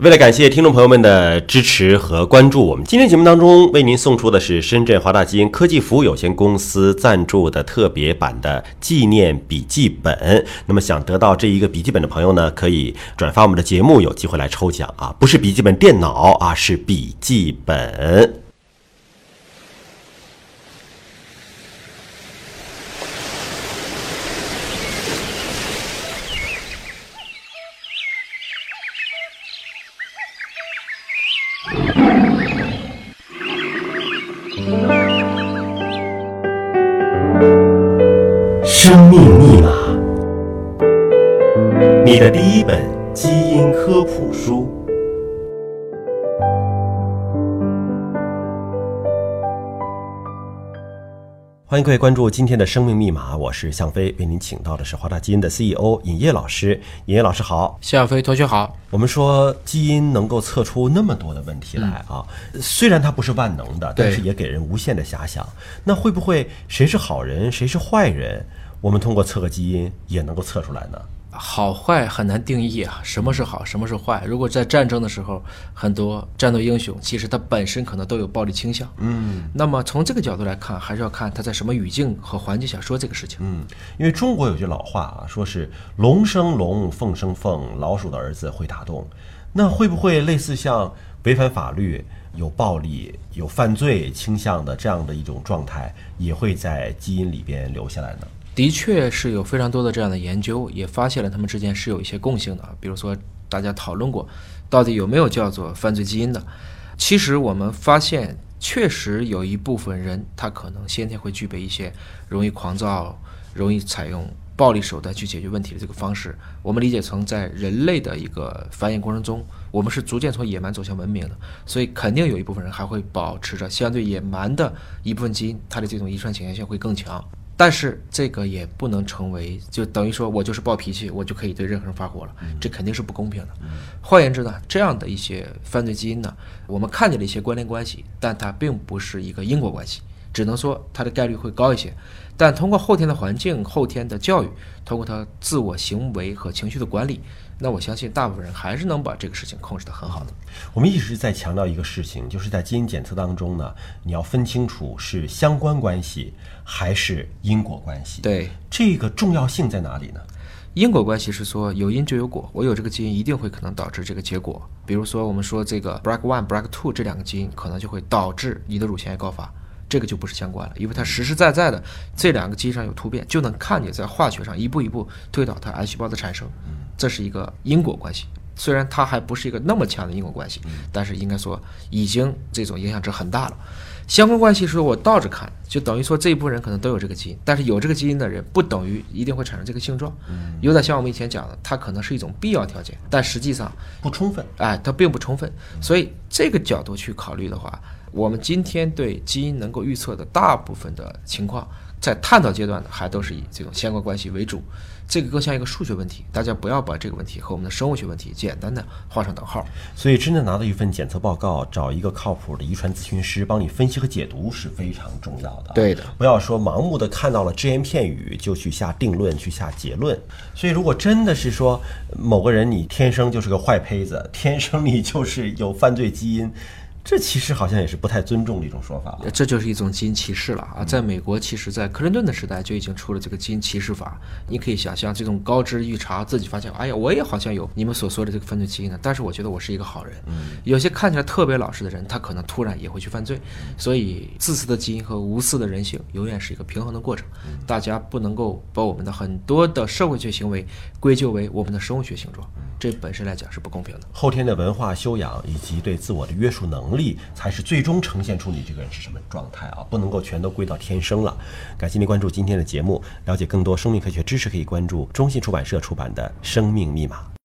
为了感谢听众朋友们的支持和关注，我们今天节目当中为您送出的是深圳华大基因科技服务有限公司赞助的特别版的纪念笔记本。那么想得到这一个笔记本的朋友呢，可以转发我们的节目，有机会来抽奖啊！不是笔记本电脑啊，是笔记本。生命密码，你的第一本基因科普书。欢迎各位关注今天的生命密码，我是向飞，为您请到的是华大基因的 CEO 尹烨老师。尹烨老师好，向飞同学好。我们说基因能够测出那么多的问题来啊，虽然它不是万能的，但是也给人无限的遐想。那会不会谁是好人，谁是坏人？我们通过测个基因也能够测出来呢？好坏很难定义啊，什么是好，什么是坏？如果在战争的时候，很多战斗英雄其实他本身可能都有暴力倾向。嗯，那么从这个角度来看，还是要看他在什么语境和环境下说这个事情。嗯，因为中国有句老话啊，说是龙生龙，凤生凤，老鼠的儿子会打洞。那会不会类似像违反法律、有暴力、有犯罪倾向的这样的一种状态，也会在基因里边留下来呢？的确是有非常多的这样的研究，也发现了他们之间是有一些共性的。比如说，大家讨论过，到底有没有叫做犯罪基因的？其实我们发现，确实有一部分人，他可能先天会具备一些容易狂躁、容易采用暴力手段去解决问题的这个方式。我们理解成在人类的一个繁衍过程中，我们是逐渐从野蛮走向文明的，所以肯定有一部分人还会保持着相对野蛮的一部分基因，它的这种遗传倾向性会更强。但是这个也不能成为，就等于说我就是暴脾气，我就可以对任何人发火了，这肯定是不公平的。换言之呢，这样的一些犯罪基因呢，我们看见了一些关联关系，但它并不是一个因果关系，只能说它的概率会高一些。但通过后天的环境、后天的教育，通过他自我行为和情绪的管理。那我相信大部分人还是能把这个事情控制得很好的。我们一直在强调一个事情，就是在基因检测当中呢，你要分清楚是相关关系还是因果关系。对，这个重要性在哪里呢？因果关系是说有因就有果，我有这个基因一定会可能导致这个结果。比如说我们说这个 BRCA1、BRCA2 这两个基因可能就会导致你的乳腺癌高发，这个就不是相关了，因为它实实在在的这两个基因上有突变，就能看见在化学上一步一步推导它癌细胞的产生。这是一个因果关系，虽然它还不是一个那么强的因果关系，但是应该说已经这种影响值很大了。相关关系是，我倒着看，就等于说这一部分人可能都有这个基因，但是有这个基因的人不等于一定会产生这个性状，有点像我们以前讲的，它可能是一种必要条件，但实际上不充分，哎，它并不充分。所以这个角度去考虑的话，我们今天对基因能够预测的大部分的情况。在探讨阶段呢，还都是以这种相关关系为主，这个更像一个数学问题，大家不要把这个问题和我们的生物学问题简单的画上等号。所以，真正拿到一份检测报告，找一个靠谱的遗传咨询师帮你分析和解读是非常重要的。对的，不要说盲目的看到了只言片语就去下定论、去下结论。所以，如果真的是说某个人你天生就是个坏胚子，天生你就是有犯罪基因。这其实好像也是不太尊重的一种说法了。这就是一种基因歧视了啊！在美国，其实，在克林顿的时代就已经出了这个基因歧视法。你可以想象，这种高知预查自己发现，哎呀，我也好像有你们所说的这个犯罪基因呢。但是我觉得我是一个好人。嗯。有些看起来特别老实的人，他可能突然也会去犯罪。所以，自私的基因和无私的人性永远是一个平衡的过程。大家不能够把我们的很多的社会学行为归咎为我们的生物学形状。这本身来讲是不公平的。后天的文化修养以及对自我的约束能力，才是最终呈现出你这个人是什么状态啊！不能够全都归到天生了。感谢您关注今天的节目，了解更多生命科学知识，可以关注中信出版社出版的《生命密码》。